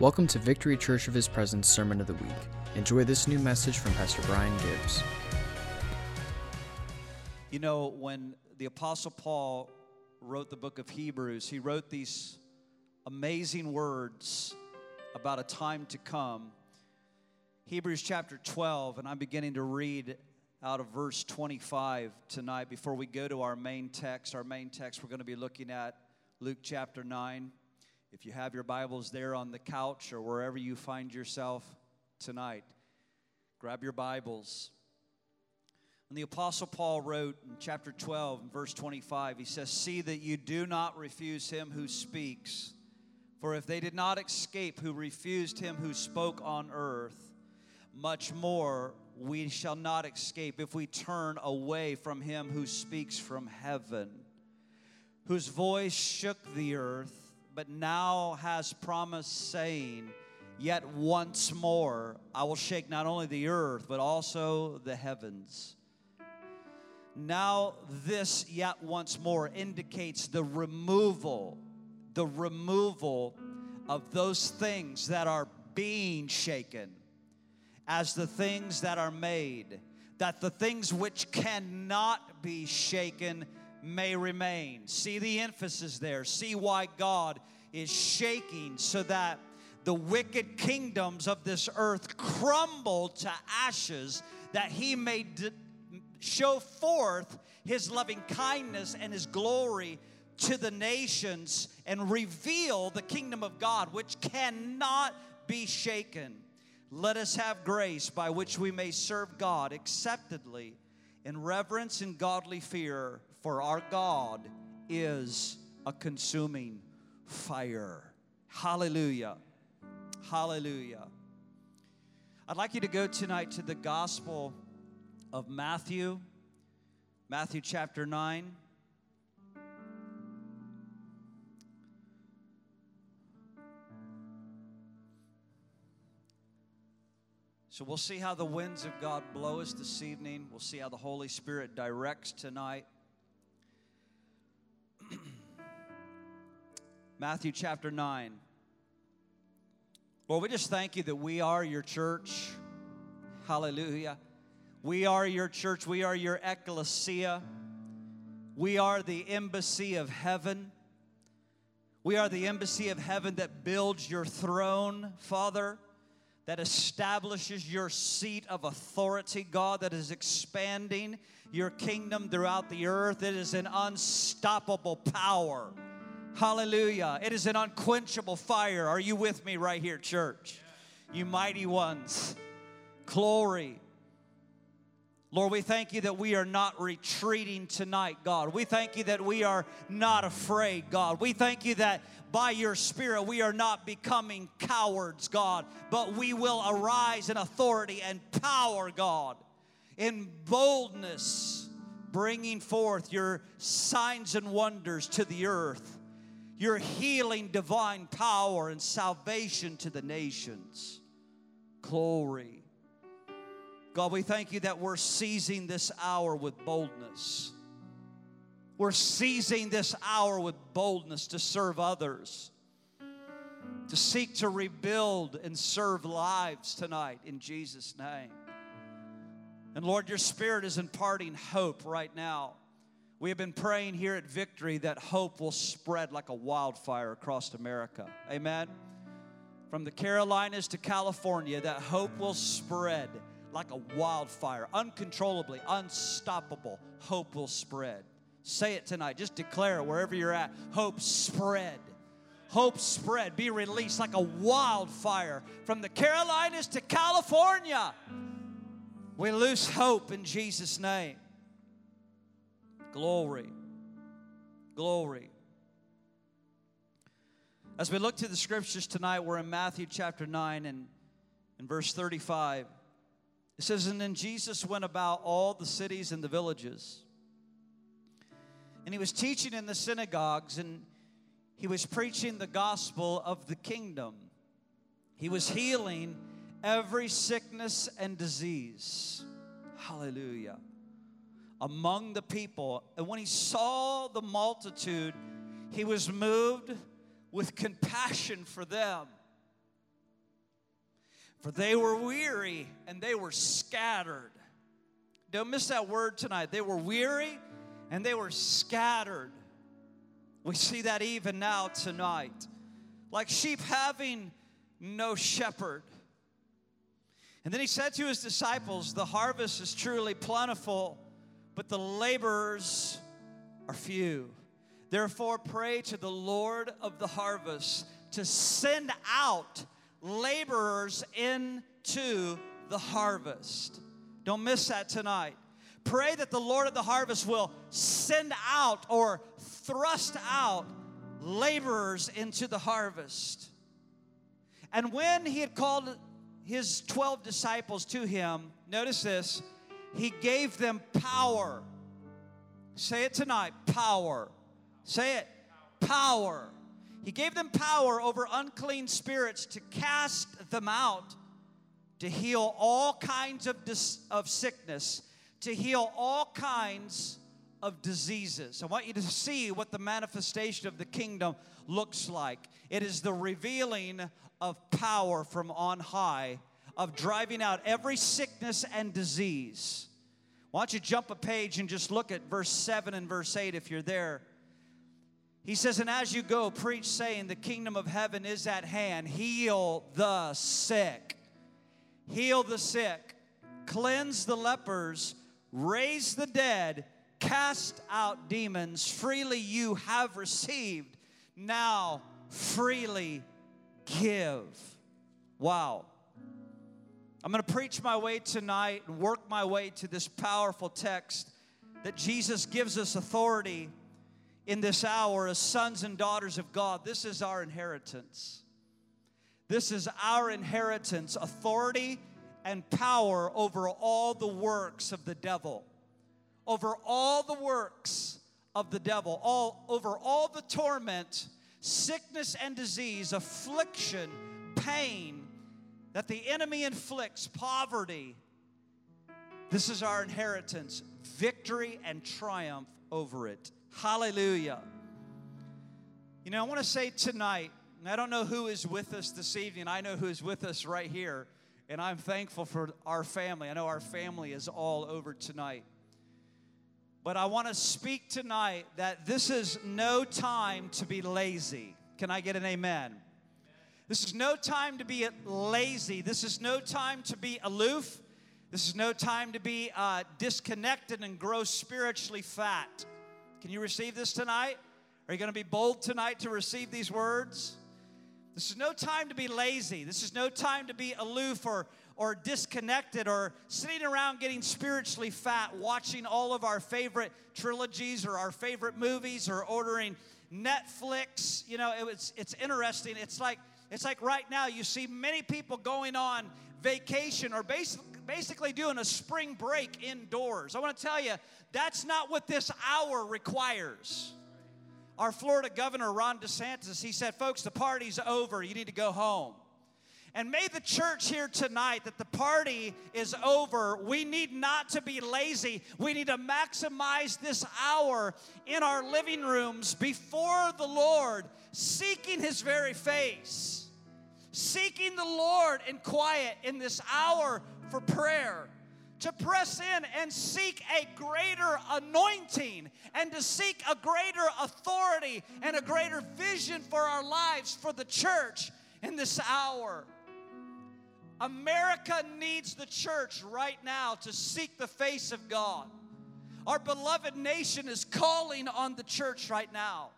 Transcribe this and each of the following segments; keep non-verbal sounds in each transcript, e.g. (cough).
Welcome to Victory Church of His Presence Sermon of the Week. Enjoy this new message from Pastor Brian Gibbs. You know, when the Apostle Paul wrote the book of Hebrews, he wrote these amazing words about a time to come. Hebrews chapter 12, and I'm beginning to read out of verse 25 tonight before we go to our main text. Our main text, we're going to be looking at Luke chapter 9. If you have your Bibles there on the couch or wherever you find yourself tonight, grab your Bibles. And the Apostle Paul wrote in chapter 12, verse 25, he says, See that you do not refuse him who speaks. For if they did not escape who refused him who spoke on earth, much more we shall not escape if we turn away from him who speaks from heaven, whose voice shook the earth but now has promised, saying, Yet once more I will shake not only the earth, but also the heavens. Now, this yet once more indicates the removal, the removal of those things that are being shaken as the things that are made, that the things which cannot be shaken may remain. See the emphasis there. See why God is shaking so that the wicked kingdoms of this earth crumble to ashes, that he may d- show forth his loving kindness and his glory to the nations and reveal the kingdom of God, which cannot be shaken. Let us have grace by which we may serve God acceptably in reverence and godly fear for our God is a consuming fire. Hallelujah. Hallelujah. I'd like you to go tonight to the Gospel of Matthew, Matthew chapter 9. So we'll see how the winds of God blow us this evening. We'll see how the Holy Spirit directs tonight. Matthew chapter 9. Lord, we just thank you that we are your church. Hallelujah. We are your church. We are your ecclesia. We are the embassy of heaven. We are the embassy of heaven that builds your throne, Father, that establishes your seat of authority, God, that is expanding your kingdom throughout the earth. It is an unstoppable power. Hallelujah. It is an unquenchable fire. Are you with me right here, church? You mighty ones. Glory. Lord, we thank you that we are not retreating tonight, God. We thank you that we are not afraid, God. We thank you that by your Spirit we are not becoming cowards, God, but we will arise in authority and power, God, in boldness, bringing forth your signs and wonders to the earth your healing divine power and salvation to the nations. Glory. God, we thank you that we're seizing this hour with boldness. We're seizing this hour with boldness to serve others, to seek to rebuild and serve lives tonight in Jesus' name. And Lord, your spirit is imparting hope right now we have been praying here at Victory that hope will spread like a wildfire across America. Amen. From the Carolinas to California, that hope will spread like a wildfire, uncontrollably, unstoppable. Hope will spread. Say it tonight. Just declare it wherever you're at. Hope spread. Hope spread. Be released like a wildfire from the Carolinas to California. We lose hope in Jesus' name. Glory. Glory. As we look to the scriptures tonight, we're in Matthew chapter 9 and in verse 35. It says, And then Jesus went about all the cities and the villages. And he was teaching in the synagogues and he was preaching the gospel of the kingdom. He was healing every sickness and disease. Hallelujah among the people. And when he saw the multitude, he was moved with compassion for them For they were weary and they were scattered. Don't miss that word tonight. They were weary and they were scattered. We see that even now tonight. Like sheep having no shepherd. And then he said to his disciples, The harvest is truly plentiful, but the laborers are few. Therefore, pray to the Lord of the harvest to send out laborers into the harvest. Don't miss that tonight. Pray that the Lord of the harvest will send out or thrust out laborers into the harvest. And when he had called his 12 disciples to him, notice this, he gave them power. Say it tonight power. Say it power. He gave them power over unclean spirits to cast them out, to heal all kinds of, dis- of sickness, to heal all kinds of diseases. I want you to see what the manifestation of the kingdom looks like. It is the revealing of power from on high, of driving out every sickness and disease. Why don't you jump a page and just look at verse 7 and verse 8 if you're there. He says, And as you go, preach, saying, The kingdom of heaven is at hand. Heal the sick. Heal the sick. Cleanse the lepers. Raise the dead. Cast out demons. Freely you have received. Now freely give. Wow. I'm going to preach my way tonight and work my way to this powerful text that Jesus gives us authority in this hour as sons and daughters of God. This is our inheritance. This is our inheritance, authority and power over all the works of the devil, over all the works of the devil, all over all the torment, sickness and disease, affliction, pain that the enemy inflicts, poverty. This is our inheritance, victory and triumph over it. Hallelujah. You know, I want to say tonight, I don't know who is with us this evening. I know who is with us right here, and I'm thankful for our family. I know our family is all over tonight. But I want to speak tonight that this is no time to be lazy. Can I get an amen? This is no time to be lazy. This is no time to be aloof. This is no time to be uh, disconnected and grow spiritually fat. Can you receive this tonight? Are you going to be bold tonight to receive these words? This is no time to be lazy. This is no time to be aloof or, or disconnected or sitting around getting spiritually fat, watching all of our favorite trilogies or our favorite movies or ordering Netflix. You know, it, it's, it's interesting. It's like, it's like right now you see many people going on vacation or basically basically doing a spring break indoors. I want to tell you, that's not what this hour requires. Our Florida governor, Ron DeSantis, he said, folks, the party's over. You need to go home. And may the church hear tonight that the party is over. We need not to be lazy. We need to maximize this hour in our living rooms before the Lord, seeking His very face, seeking the Lord in quiet in this hour for prayer, to press in and seek a greater anointing and to seek a greater authority and a greater vision for our lives for the church in this hour. America needs the church right now to seek the face of God. Our beloved nation is calling on the church right now.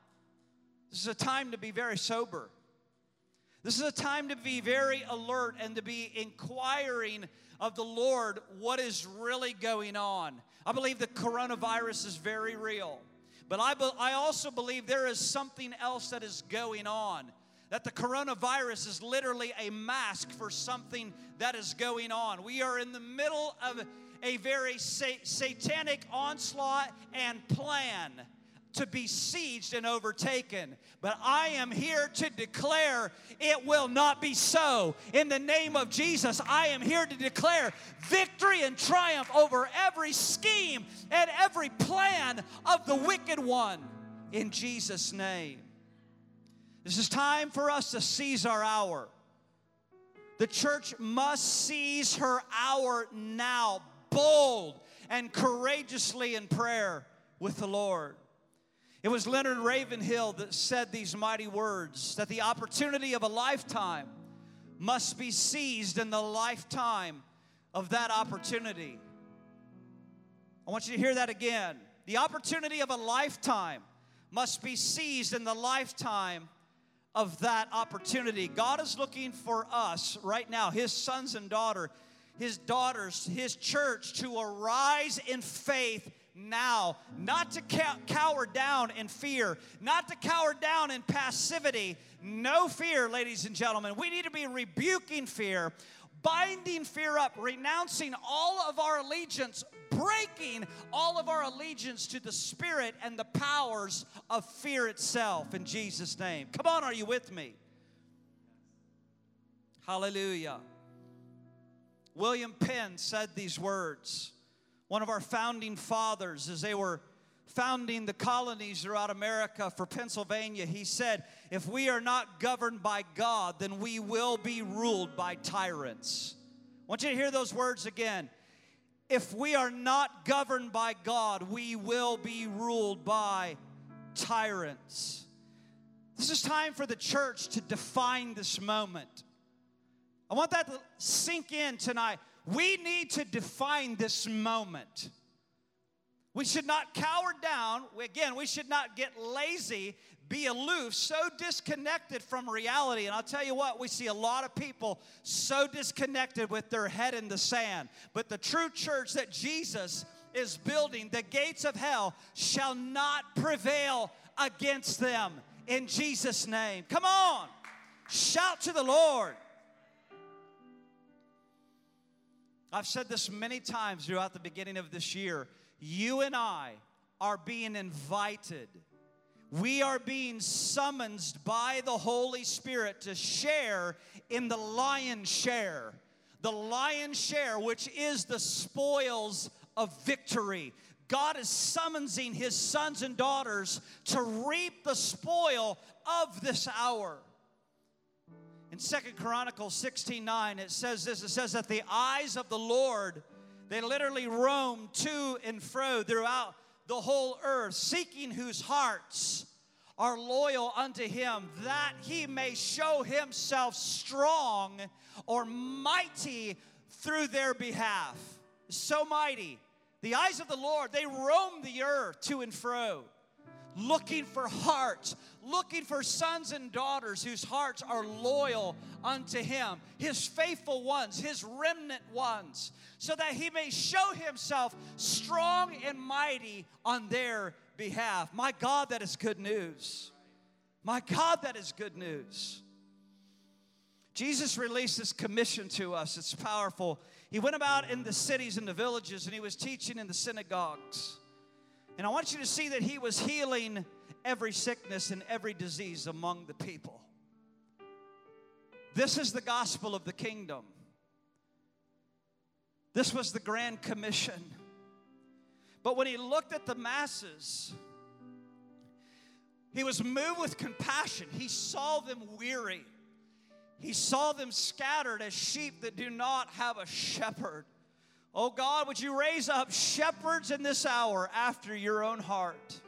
This is a time to be very sober. This is a time to be very alert and to be inquiring of the Lord what is really going on. I believe the coronavirus is very real. But I, be, I also believe there is something else that is going on. That the coronavirus is literally a mask for something that is going on. We are in the middle of a very sa- satanic onslaught and plan to be sieged and overtaken. But I am here to declare it will not be so. In the name of Jesus, I am here to declare victory and triumph over every scheme and every plan of the wicked one. In Jesus' name. This is time for us to seize our hour. The church must seize her hour now, bold and courageously in prayer with the Lord. It was Leonard Ravenhill that said these mighty words that the opportunity of a lifetime must be seized in the lifetime of that opportunity. I want you to hear that again. The opportunity of a lifetime must be seized in the lifetime of that opportunity. God is looking for us right now, His sons and daughter, His daughters, His church to arise in faith now, not to cower down in fear, not to cower down in passivity. No fear, ladies and gentlemen. We need to be rebuking fear, binding fear up, renouncing all of our allegiance, breaking all of our allegiance to the spirit and the powers of fear itself in Jesus' name. Come on, are you with me? Hallelujah. William Penn said these words one of our founding fathers, as they were founding the colonies throughout America for Pennsylvania, he said, If we are not governed by God, then we will be ruled by tyrants. I want you to hear those words again. If we are not governed by God, we will be ruled by tyrants. This is time for the church to define this moment. I want that to sink in tonight. We need to define this moment. We should not cower down. Again, we should not get lazy, be aloof, so disconnected from reality. And I'll tell you what, we see a lot of people so disconnected with their head in the sand. But the true church that Jesus is building, the gates of hell shall not prevail against them in Jesus' name. Come on, shout to the Lord. I've said this many times throughout the beginning of this year. You and I are being invited. We are being summoned by the Holy Spirit to share in the lion's share. The lion's share, which is the spoils of victory. God is summoning his sons and daughters to reap the spoil of this hour. In Second Chronicles 16 9, it says this it says that the eyes of the Lord, they literally roam to and fro throughout the whole earth, seeking whose hearts are loyal unto him, that he may show himself strong or mighty through their behalf. So mighty. The eyes of the Lord, they roam the earth to and fro looking for hearts, looking for sons and daughters whose hearts are loyal unto Him, His faithful ones, His remnant ones, so that He may show Himself strong and mighty on their behalf. My God, that is good news. My God, that is good news. Jesus released this commission to us. It's powerful. He went about in the cities and the villages and he was teaching in the synagogues. And I want you to see that he was healing every sickness and every disease among the people. This is the gospel of the kingdom. This was the Grand Commission. But when he looked at the masses, he was moved with compassion. He saw them weary. He saw them scattered as sheep that do not have a shepherd. Oh God, would you raise up shepherds in this hour after your own heart?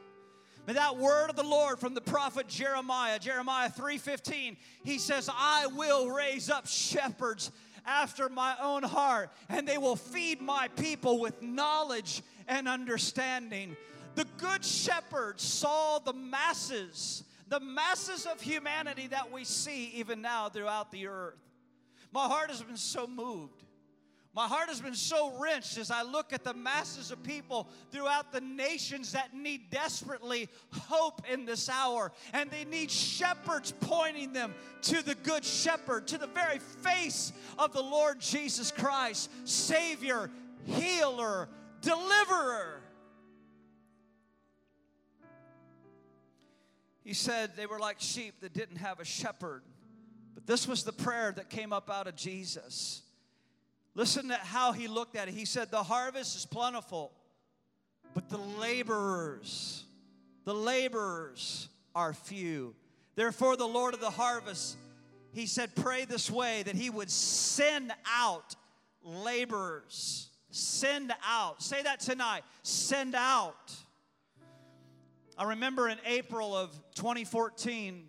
May that word of the Lord from the prophet Jeremiah, Jeremiah 3:15, he says, "I will raise up shepherds after my own heart, and they will feed my people with knowledge and understanding." The good shepherd saw the masses, the masses of humanity that we see even now throughout the earth. My heart has been so moved my heart has been so wrenched as I look at the masses of people throughout the nations that need desperately hope in this hour. And they need shepherds pointing them to the Good Shepherd, to the very face of the Lord Jesus Christ, Savior, Healer, Deliverer. He said they were like sheep that didn't have a shepherd. But this was the prayer that came up out of Jesus. Listen to how he looked at it. He said, The harvest is plentiful, but the laborers, the laborers are few. Therefore, the Lord of the harvest he said, Pray this way that he would send out laborers. Send out. Say that tonight. Send out. I remember in April of 2014,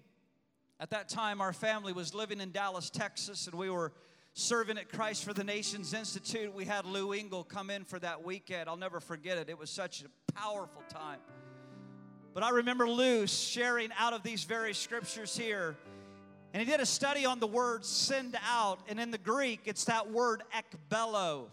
at that time, our family was living in Dallas, Texas, and we were serving at Christ for the Nations Institute. We had Lou Engle come in for that weekend. I'll never forget it. It was such a powerful time. But I remember Lou sharing out of these very scriptures here. And he did a study on the word send out. And in the Greek, it's that word ekbelo.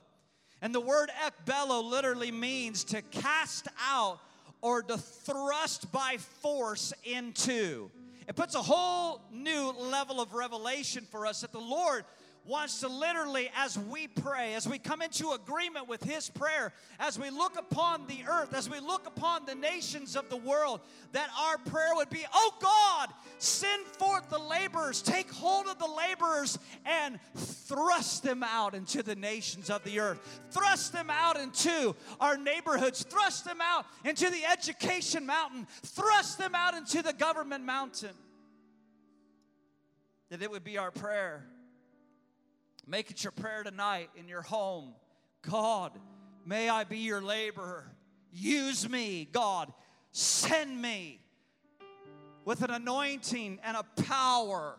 And the word ekbelo literally means to cast out or to thrust by force into. It puts a whole new level of revelation for us that the Lord wants to literally, as we pray, as we come into agreement with His prayer, as we look upon the earth, as we look upon the nations of the world, that our prayer would be, Oh God, send forth the laborers, take hold of the laborers, and thrust them out into the nations of the earth, thrust them out into our neighborhoods, thrust them out into the education mountain, thrust them out into the government mountain. That it would be our prayer Make it your prayer tonight in your home. God, may I be your laborer. Use me, God. Send me with an anointing and a power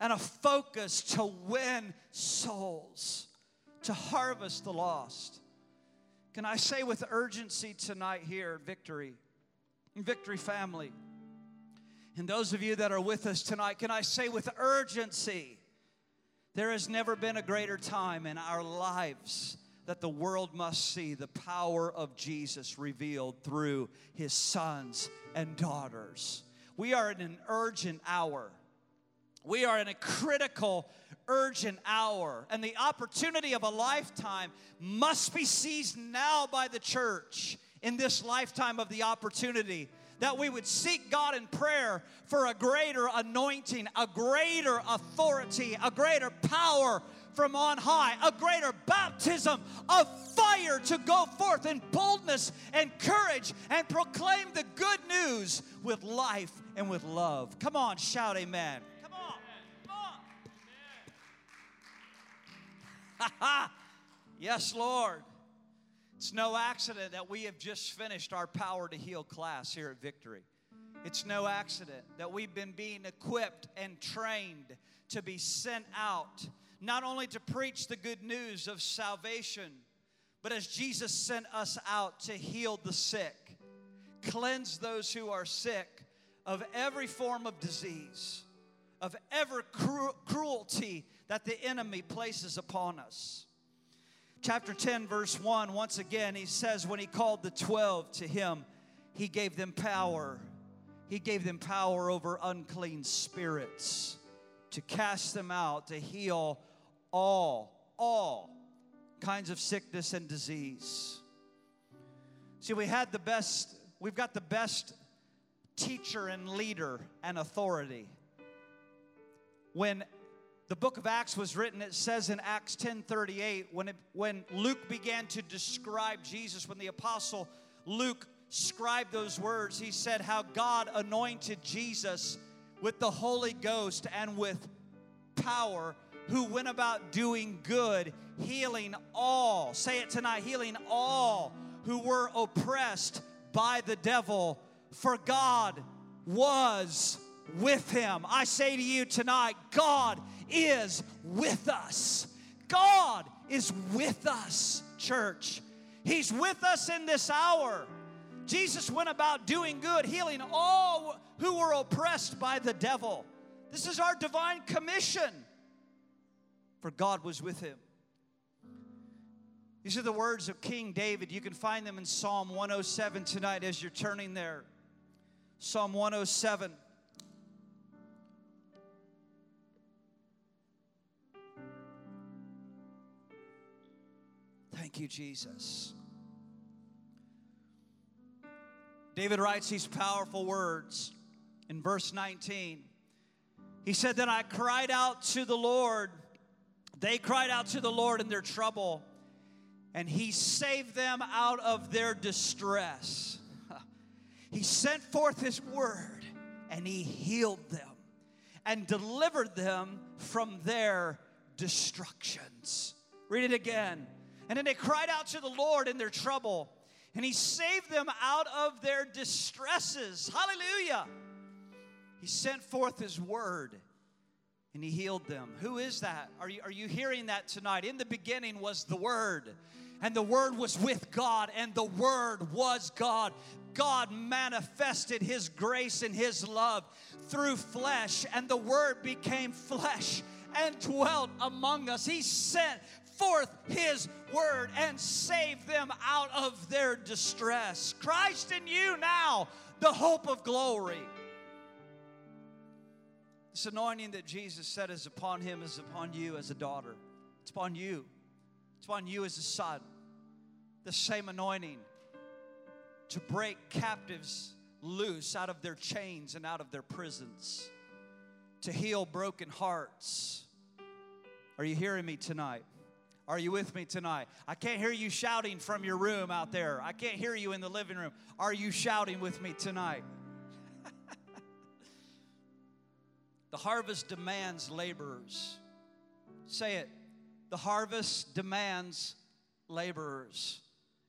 and a focus to win souls, to harvest the lost. Can I say with urgency tonight here, victory, victory family, and those of you that are with us tonight, can I say with urgency, there has never been a greater time in our lives that the world must see the power of Jesus revealed through his sons and daughters. We are in an urgent hour. We are in a critical, urgent hour. And the opportunity of a lifetime must be seized now by the church in this lifetime of the opportunity that we would seek God in prayer for a greater anointing, a greater authority, a greater power from on high, a greater baptism of fire to go forth in boldness and courage and proclaim the good news with life and with love. Come on, shout amen. Come on, come on. (laughs) yes, Lord. It's no accident that we have just finished our Power to Heal class here at Victory. It's no accident that we've been being equipped and trained to be sent out, not only to preach the good news of salvation, but as Jesus sent us out to heal the sick, cleanse those who are sick of every form of disease, of every cru- cruelty that the enemy places upon us chapter 10, verse 1, once again, he says, When he called the 12 to him, he gave them power. He gave them power over unclean spirits to cast them out, to heal all, all kinds of sickness and disease. See, we had the best, we've got the best teacher and leader and authority. When the book of Acts was written, it says in Acts 10:38, when, it, when Luke began to describe Jesus, when the apostle Luke scribed those words, he said how God anointed Jesus with the Holy Ghost and with power, who went about doing good, healing all, say it tonight, healing all who were oppressed by the devil, for God was with him. I say to you tonight, God is with us. God is with us, church. He's with us in this hour. Jesus went about doing good, healing all who were oppressed by the devil. This is our divine commission, for God was with him. These are the words of King David. You can find them in Psalm 107 tonight as you're turning there. Psalm 107. Thank you, Jesus. David writes these powerful words in verse 19. He said, Then I cried out to the Lord. They cried out to the Lord in their trouble, and He saved them out of their distress. (laughs) He sent forth His word, and He healed them and delivered them from their destructions. Read it again. And then they cried out to the Lord in their trouble, and He saved them out of their distresses. Hallelujah. He sent forth His word and He healed them. Who is that? Are you, are you hearing that tonight? In the beginning was the Word, and the Word was with God, and the Word was God. God manifested His grace and His love through flesh, and the Word became flesh and dwelt among us. He sent forth His Word and save them out of their distress. Christ in you now, the hope of glory. This anointing that Jesus said is upon Him is upon you as a daughter, it's upon you, it's upon you as a son. The same anointing to break captives loose out of their chains and out of their prisons, to heal broken hearts. Are you hearing me tonight? Are you with me tonight? I can't hear you shouting from your room out there. I can't hear you in the living room. Are you shouting with me tonight? (laughs) the harvest demands laborers. Say it. The harvest demands laborers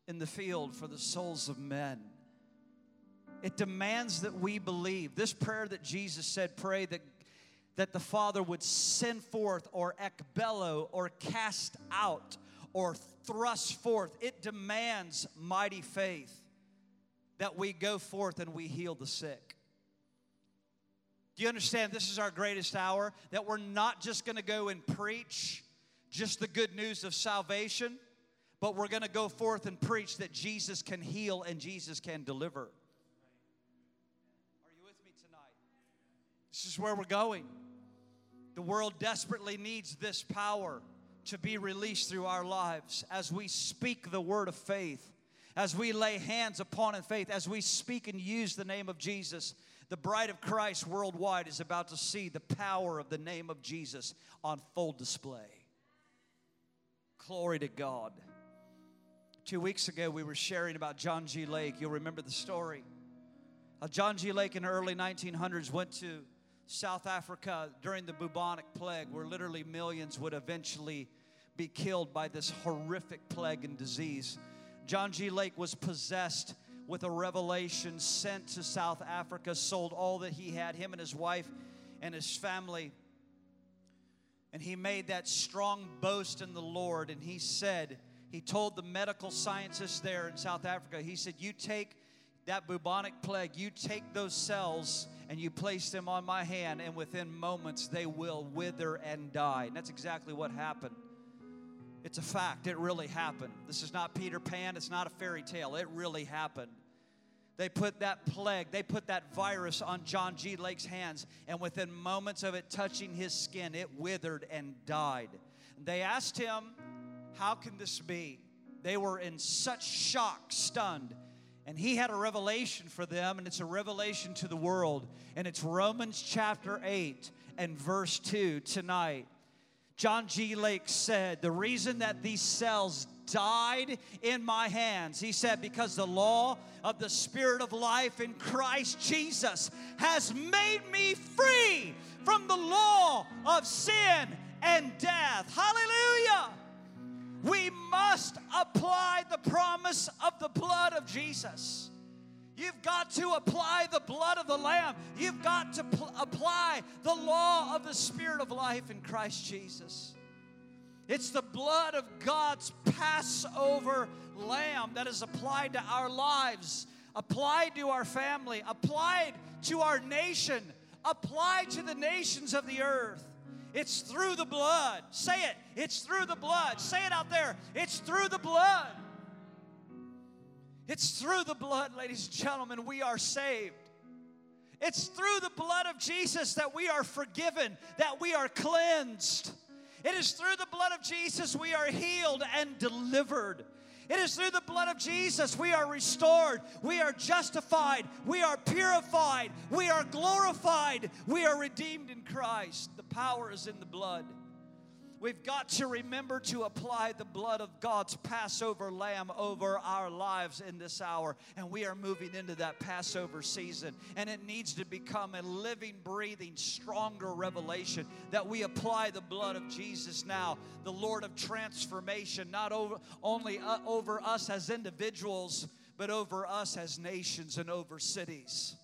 in the field for the souls of men. It demands that we believe. This prayer that Jesus said, pray that, that the Father would send forth or ekbello or cast out or thrust forth. It demands mighty faith that we go forth and we heal the sick. Do you understand this is our greatest hour? That we're not just going to go and preach just the good news of salvation but we're going to go forth and preach that Jesus can heal and Jesus can deliver. Are you with me tonight? This is where we're going. The world desperately needs this power to be released through our lives as we speak the word of faith, as we lay hands upon in faith, as we speak and use the name of Jesus. The bride of Christ worldwide is about to see the power of the name of Jesus on full display. Glory to God. Two weeks ago, we were sharing about John G. Lake. You'll remember the story. John G. Lake in the early 1900s went to South Africa during the bubonic plague, where literally millions would eventually be killed by this horrific plague and disease. John G. Lake was possessed with a revelation, sent to South Africa, sold all that he had, him and his wife and his family. And he made that strong boast in the Lord, and he said, he told the medical scientists there in South Africa, he said, You take that bubonic plague, you take those cells and you place them on my hand, and within moments they will wither and die. And that's exactly what happened. It's a fact, it really happened. This is not Peter Pan, it's not a fairy tale, it really happened. They put that plague, they put that virus on John G. Lake's hands, and within moments of it touching his skin, it withered and died. They asked him, how can this be? They were in such shock, stunned. And he had a revelation for them, and it's a revelation to the world. And it's Romans chapter 8 and verse 2 tonight. John G. Lake said, The reason that these cells died in my hands, he said, because the law of the Spirit of life in Christ Jesus has made me free from the law of sin and death. Hallelujah. We must apply the promise of the blood of Jesus. You've got to apply the blood of the Lamb. You've got to pl- apply the law of the Spirit of life in Christ Jesus. It's the blood of God's Passover lamb that is applied to our lives, applied to our family, applied to our nation, applied to the nations of the earth. It's through the blood. Say it. It's through the blood. Say it out there. It's through the blood. It's through the blood, ladies and gentlemen, we are saved. It's through the blood of Jesus that we are forgiven, that we are cleansed. It is through the blood of Jesus we are healed and delivered. It is through the blood of Jesus we are restored, we are justified, we are purified, we are glorified, we are redeemed in Christ. The power is in the blood. We've got to remember to apply the blood of God's Passover lamb over our lives in this hour. And we are moving into that Passover season. And it needs to become a living, breathing, stronger revelation that we apply the blood of Jesus now, the Lord of transformation, not over, only uh, over us as individuals, but over us as nations and over cities.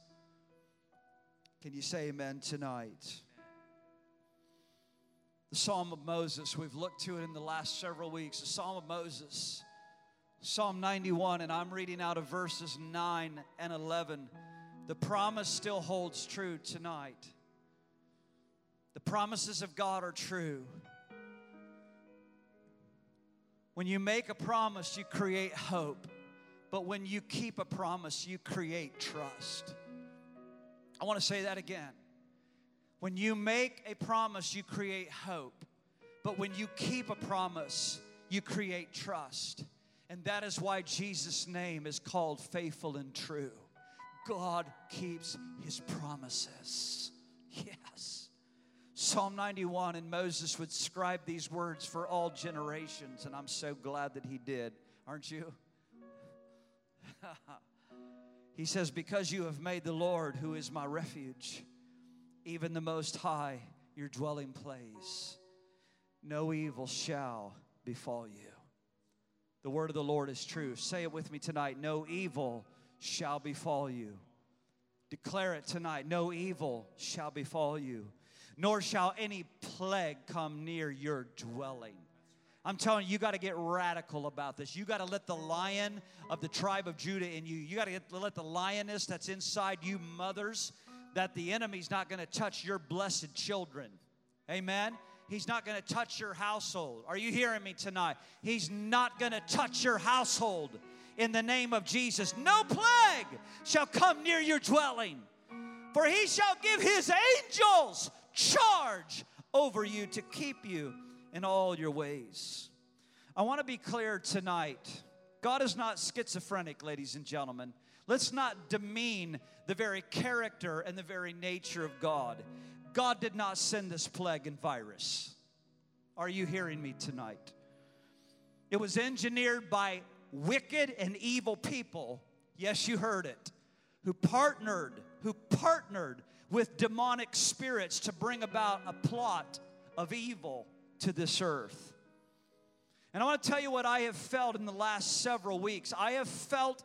Can you say amen tonight? The Psalm of Moses, we've looked to it in the last several weeks. The Psalm of Moses, Psalm 91, and I'm reading out of verses 9 and 11. The promise still holds true tonight. The promises of God are true. When you make a promise, you create hope. But when you keep a promise, you create trust. I want to say that again. When you make a promise, you create hope. But when you keep a promise, you create trust. And that is why Jesus' name is called faithful and true. God keeps his promises. Yes. Psalm 91, and Moses would scribe these words for all generations, and I'm so glad that he did. Aren't you? (laughs) he says, Because you have made the Lord, who is my refuge, even the Most High, your dwelling place. No evil shall befall you. The word of the Lord is true. Say it with me tonight. No evil shall befall you. Declare it tonight. No evil shall befall you, nor shall any plague come near your dwelling. I'm telling you, you got to get radical about this. You got to let the lion of the tribe of Judah in you, you got to let the lioness that's inside you, mothers, that the enemy's not going to touch your blessed children. Amen. He's not going to touch your household. Are you hearing me tonight? He's not going to touch your household in the name of Jesus. No plague shall come near your dwelling, for he shall give his angels charge over you to keep you in all your ways. I want to be clear tonight. God is not schizophrenic, ladies and gentlemen. Let's not demean the very character and the very nature of God. God did not send this plague and virus. Are you hearing me tonight? It was engineered by wicked and evil people. Yes, you heard it. Who partnered, who partnered with demonic spirits to bring about a plot of evil to this earth. And I want to tell you what I have felt in the last several weeks. I have felt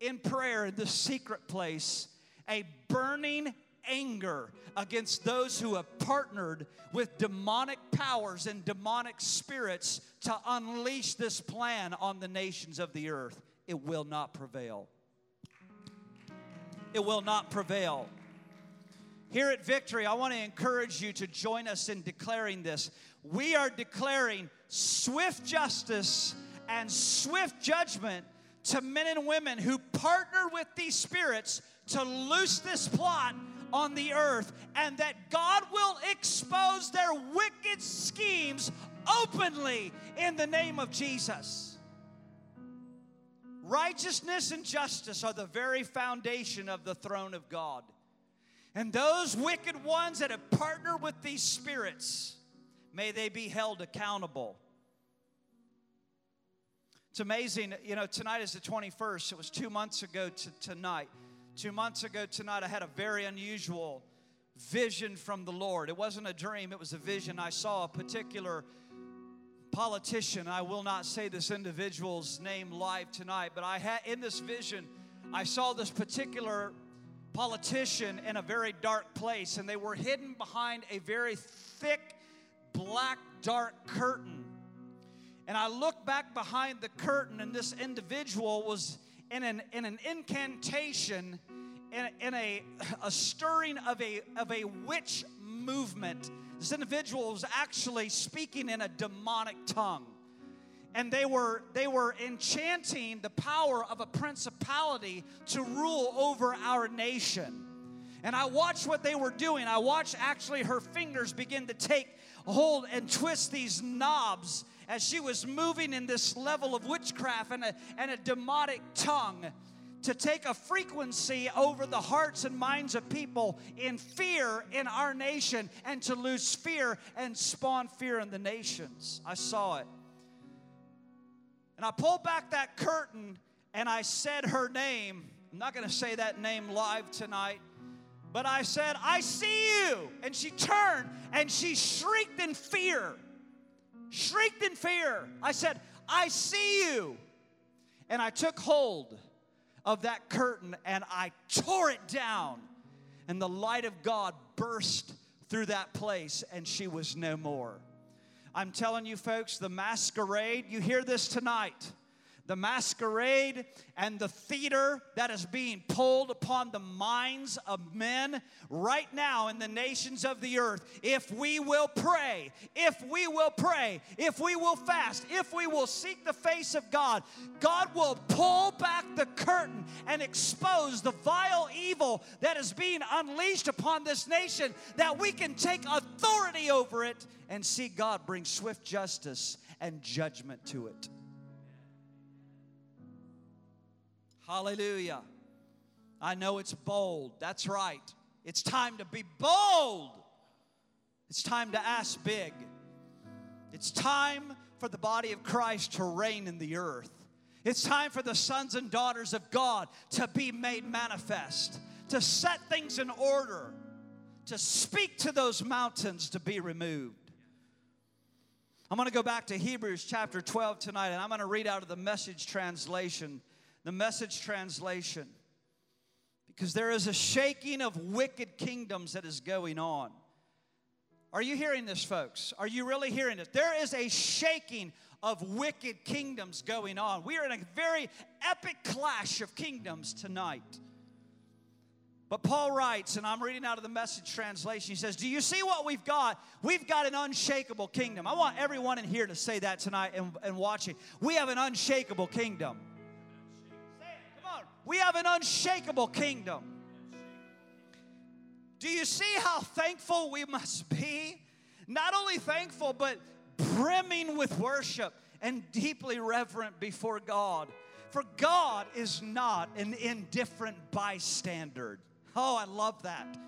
in prayer in the secret place a burning anger against those who have partnered with demonic powers and demonic spirits to unleash this plan on the nations of the earth. It will not prevail. It will not prevail. Here at Victory, I want to encourage you to join us in declaring this. We are declaring swift justice and swift judgment to men and women who partner with these spirits to loose this plot on the earth, and that God will expose their wicked schemes openly in the name of Jesus. Righteousness and justice are the very foundation of the throne of God. And those wicked ones that have partnered with these spirits, may they be held accountable. It's amazing, you know, tonight is the 21st. It was two months ago to tonight. Two months ago tonight, I had a very unusual vision from the Lord. It wasn't a dream, it was a vision. I saw a particular politician. I will not say this individual's name live tonight, but I had in this vision, I saw this particular politician in a very dark place, and they were hidden behind a very thick, black, dark curtain. And I looked back behind the curtain, and this individual was in an, in an incantation, in, in a, a stirring of a, of a witch movement. This individual was actually speaking in a demonic tongue. And they were, they were enchanting the power of a principality to rule over our nation. And I watched what they were doing. I watched actually her fingers begin to take hold and twist these knobs as she was moving in this level of witchcraft and a, and a demonic tongue to take a frequency over the hearts and minds of people in fear in our nation and to lose fear and spawn fear in the nations. I saw it. And I pulled back that curtain and I said her name. I'm not going to say that name live tonight, but I said, I see you. And she turned and she shrieked in fear. Shrieked in fear. I said, I see you. And I took hold of that curtain and I tore it down. And the light of God burst through that place, and she was no more. I'm telling you, folks, the masquerade, you hear this tonight the masquerade and the theater that is being pulled upon the minds of men right now in the nations of the earth. If we will pray, if we will pray, if we will fast, if we will seek the face of God, God will pull back the curtain and expose the vile evil that is being unleashed upon this nation, that we can take authority over it and see God bring swift justice and judgment to it. Hallelujah. I know it's bold. That's right. It's time to be bold. It's time to ask big. It's time for the body of Christ to reign in the earth. It's time for the sons and daughters of God to be made manifest, to set things in order, to speak to those mountains to be removed. I'm going to go back to Hebrews chapter 12 tonight, and I'm going to read out of the message translation the message translation because there is a shaking of wicked kingdoms that is going on. Are you hearing this, folks? Are you really hearing this? There is a shaking of wicked kingdoms going on. We are in a very epic clash of kingdoms tonight. But Paul writes, and I'm reading out of the message translation, he says, Do you see what we've got? We've got an unshakable kingdom. I want everyone in here to say that tonight and, and watching. We have an unshakable kingdom. We have an unshakable kingdom. Do you see how thankful we must be? Not only thankful, but brimming with worship and deeply reverent before God. For God is not an indifferent bystander. Oh, I love that.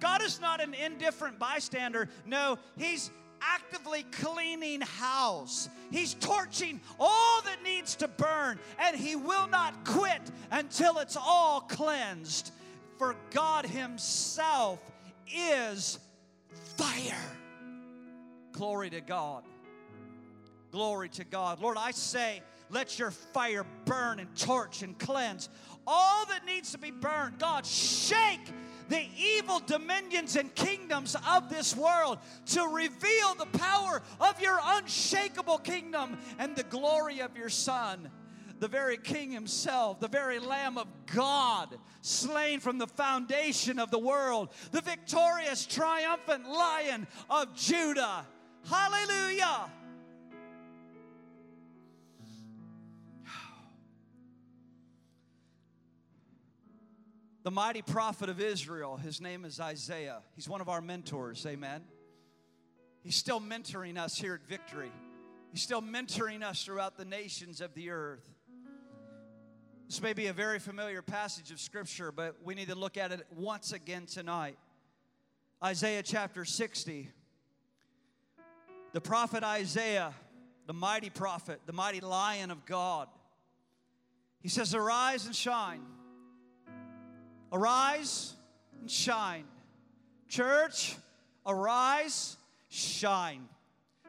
God is not an indifferent bystander. No, He's actively cleaning house. He's torching all that needs to burn, and he will not quit until it's all cleansed. For God Himself is fire. Glory to God. Glory to God. Lord, I say, let your fire burn and torch and cleanse all that needs to be burned. God, shake the evil dominions and kingdoms of this world to reveal the power of your unshakable kingdom and the glory of your Son the very King Himself, the very Lamb of God, slain from the foundation of the world, the victorious, triumphant Lion of Judah. Hallelujah! The mighty prophet of Israel. His name is Isaiah. He's one of our mentors, amen. He's still mentoring us here at Victory, he's still mentoring us throughout the nations of the earth. This may be a very familiar passage of Scripture, but we need to look at it once again tonight. Isaiah chapter 60. The prophet Isaiah, the mighty prophet, the mighty lion of God, he says, Arise and shine Arise and shine. Church, arise, shine.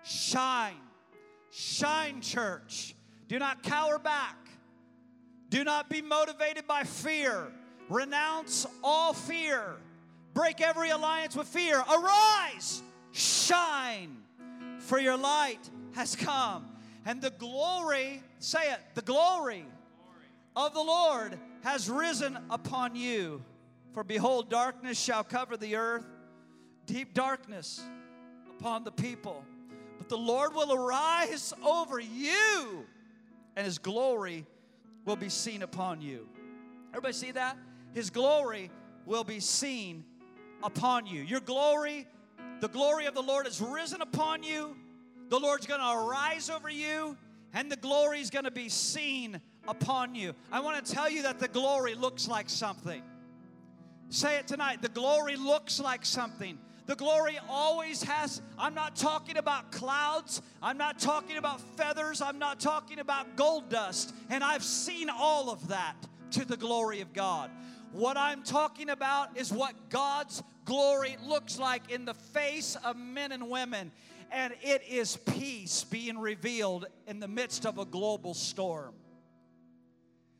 Shine. Shine, church. Do not cower back. Do not be motivated by fear. Renounce all fear. Break every alliance with fear. Arise, shine, for your light has come. And the glory, say it, the glory of the Lord has risen upon you. For behold, darkness shall cover the earth, deep darkness upon the people. But the Lord will arise over you, and his glory will be seen upon you. Everybody see that? His glory will be seen upon you. Your glory, the glory of the Lord has risen upon you. The Lord's to arise over you, and the glory is to be seen upon you. I want to tell you that the glory looks like something. Say it tonight. The glory looks like something. The glory always has, I'm not talking about clouds. I'm not talking about feathers. I'm not talking about gold dust. And I've seen all of that to the glory of God. What I'm talking about is what God's glory looks like in the face of men and women. And it is peace being revealed in the midst of a global storm.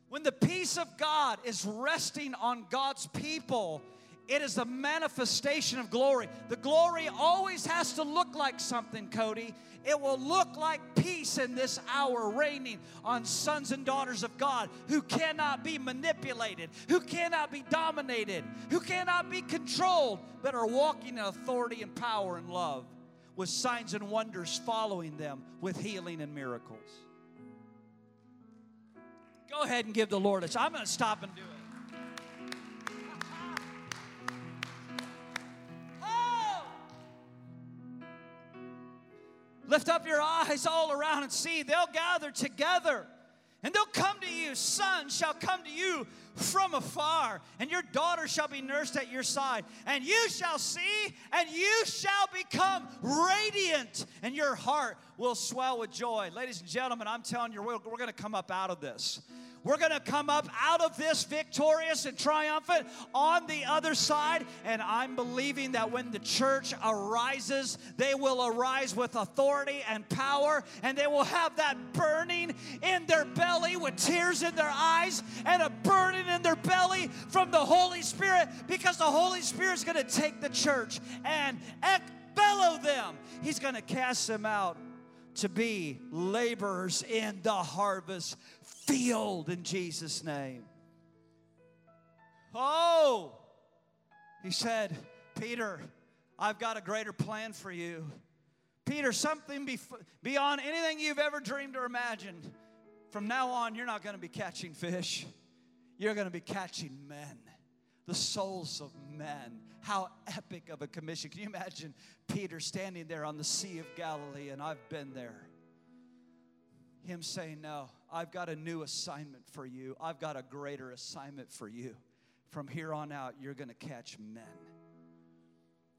When the peace of God is resting on God's people, it is a manifestation of glory. The glory always has to look like something, Cody. It will look like peace in this hour reigning on sons and daughters of God who cannot be manipulated, who cannot be dominated, who cannot be controlled, but are walking in authority and power and love with signs and wonders following them with healing and miracles. Go ahead and give the Lord a shout. I'm going to stop and do it. Oh! Lift up your eyes all around and see. They'll gather together and they'll come to you. Sons shall come to you from afar, and your daughter shall be nursed at your side. And you shall see, and you shall become radiant, and your heart will swell with joy. Ladies and gentlemen, I'm telling you, we're, we're going to come up out of this. We're going to come up out of this victorious and triumphant on the other side. And I'm believing that when the church arises, they will arise with authority and power, and they will have that burning in their belly with tears in their eyes and a burning in their belly from the Holy Spirit because the Holy Spirit is going to take the church and bellow them. He's going to cast them out to be laborers in the harvest field in Jesus' name. Oh, he said, Peter, I've got a greater plan for you. Peter, something bef- beyond anything you've ever dreamed or imagined. From now on, you're not going to be catching fish, you're going to be catching men, the souls of men. How epic of a commission. Can you imagine Peter standing there on the Sea of Galilee, and I've been there? Him saying, No, I've got a new assignment for you. I've got a greater assignment for you. From here on out, you're going to catch men.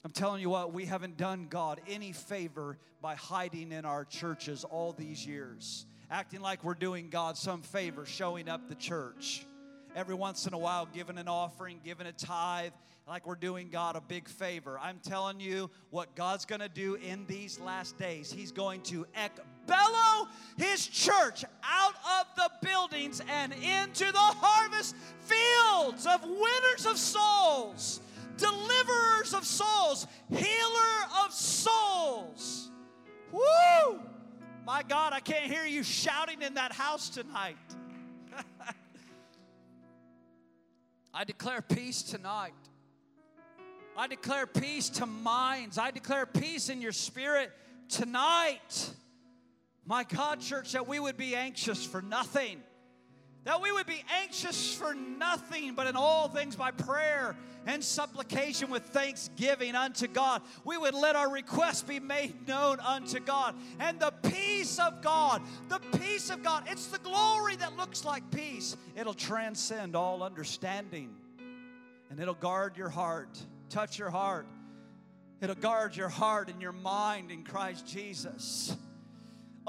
I'm telling you what, we haven't done God any favor by hiding in our churches all these years, acting like we're doing God some favor, showing up the church. Every once in a while, giving an offering, giving a tithe, like we're doing God a big favor. I'm telling you what God's going to do in these last days. He's going to bellow His church out of the buildings and into the harvest fields of winners of souls, deliverers of souls, healer of souls. Woo! My God, I can't hear you shouting in that house tonight. (laughs) I declare peace tonight. I declare peace to minds. I declare peace in your spirit tonight. My God, church, that we would be anxious for nothing. That we would be anxious for nothing, but in all things by prayer and supplication with thanksgiving unto God. We would let our requests be made known unto God. And the peace of God, the peace of God, it's the glory that looks like peace. It'll transcend all understanding and it'll guard your heart touch your heart. It'll guard your heart and your mind in Christ Jesus.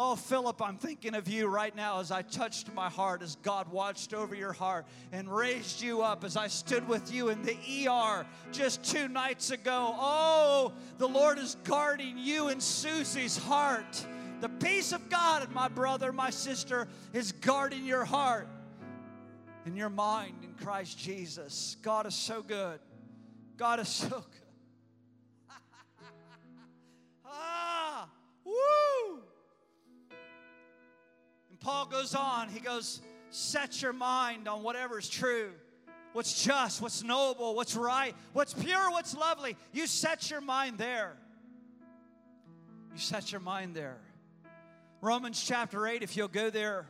Oh, Philip, I'm thinking of you right now as I touched my heart, as God watched over your heart and raised you up as I stood with you in the ER just two nights ago. Oh, the Lord is guarding you and Susie's heart. The peace of God, my brother, my sister, is guarding your heart and your mind in Christ Jesus. God is so good. God is so good. Paul goes on, he goes, Set your mind on whatever is true, what's just, what's noble, what's right, what's pure, what's lovely. You set your mind there. You set your mind there. Romans chapter 8, if you'll go there.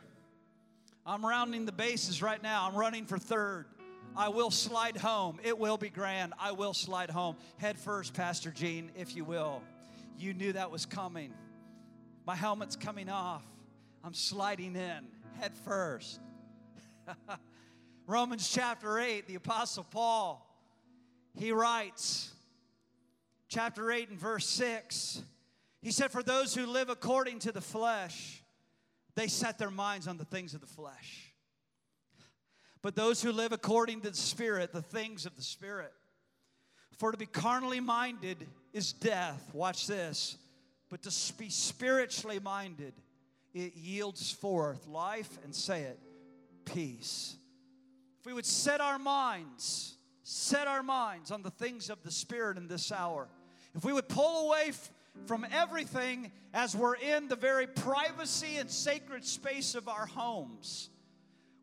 I'm rounding the bases right now. I'm running for third. I will slide home. It will be grand. I will slide home. Head first, Pastor Gene, if you will. You knew that was coming. My helmet's coming off. I'm sliding in, head first. (laughs) Romans chapter 8, the Apostle Paul, he writes, chapter 8 and verse 6, he said, For those who live according to the flesh, they set their minds on the things of the flesh. But those who live according to the Spirit, the things of the Spirit. For to be carnally minded is death. Watch this. But to be spiritually minded, it yields forth life and say it, peace. If we would set our minds, set our minds on the things of the Spirit in this hour, if we would pull away f- from everything as we're in the very privacy and sacred space of our homes,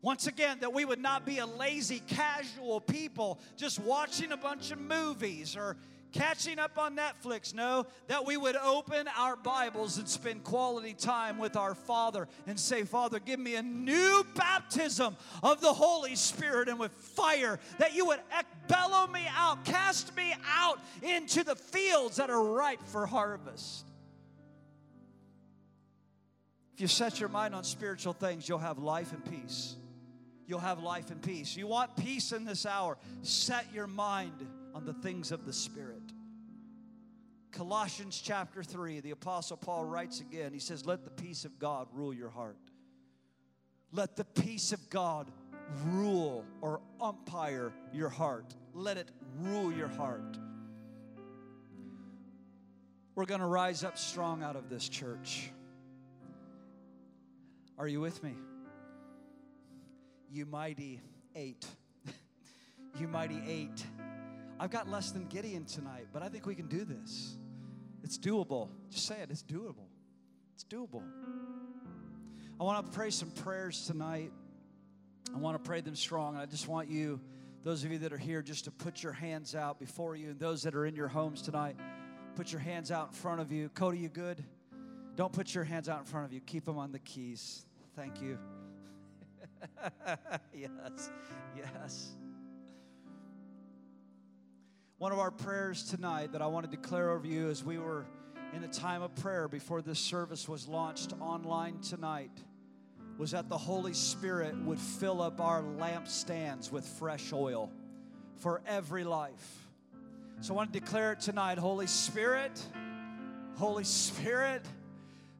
once again, that we would not be a lazy, casual people just watching a bunch of movies or catching up on Netflix. No, that we would open our Bibles and spend quality time with our Father and say, Father, give me a new baptism of the Holy Spirit and with fire, that you would bellow me out, cast me out into the fields that are ripe for harvest. If you set your mind on spiritual things, you'll have life and peace. You'll have life and peace. You want peace in this hour? Set your mind on the things of the Spirit. Colossians chapter 3, the Apostle Paul writes again. He says, Let the peace of God rule your heart. Let the peace of God rule or umpire your heart. Let it rule your heart. We're going to rise up strong out of this church. Are you with me? You mighty eight. (laughs) you mighty eight. I've got less than Gideon tonight, but I think we can do this. It's doable. Just say it, it's doable. It's doable. I want to pray some prayers tonight. I want to pray them strong. I just want you, those of you that are here, just to put your hands out before you, and those that are in your homes tonight, put your hands out in front of you. Cody, you good? Don't put your hands out in front of you. Keep them on the keys. Thank you. (laughs) yes, yes. One of our prayers tonight that I want to declare over you as we were in a time of prayer before this service was launched online tonight was that the Holy Spirit would fill up our lampstands with fresh oil for every life. So I want to declare it tonight Holy Spirit, Holy Spirit,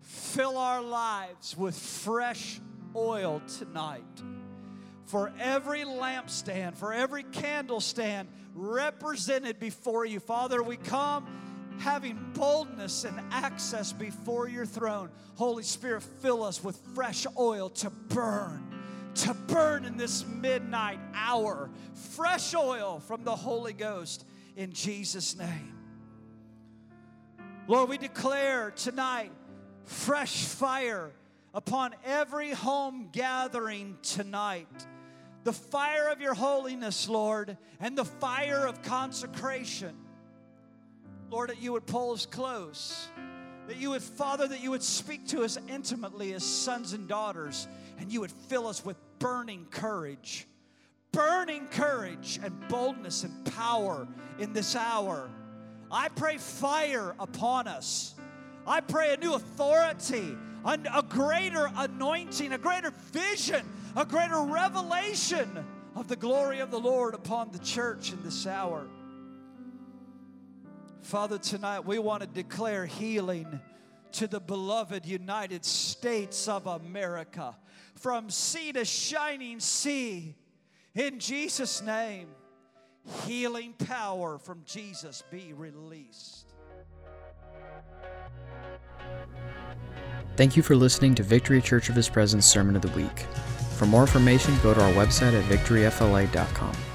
fill our lives with fresh oil tonight. For every lampstand, for every candle stand, represented before you. Father, we come having boldness and access before your throne. Holy Spirit, fill us with fresh oil to burn, to burn in this midnight hour. Fresh oil from the Holy Ghost in Jesus' name. Lord, we declare tonight fresh fire upon every home gathering tonight the fire of your holiness, Lord, and the fire of consecration. Lord, that you would pull us close. That you would, Father, that you would speak to us intimately as sons and daughters, and you would fill us with burning courage, burning courage and boldness and power in this hour. I pray fire upon us. I pray a new authority, a greater anointing, a greater vision a greater revelation of the glory of the Lord upon the church in this hour. Father, tonight we want to declare healing to the beloved United States of America from sea to shining sea. In Jesus' name, healing power from Jesus be released. Thank you for listening to Victory Church of His Presence Sermon of the Week. For more information, go to our website at victoryfla.com.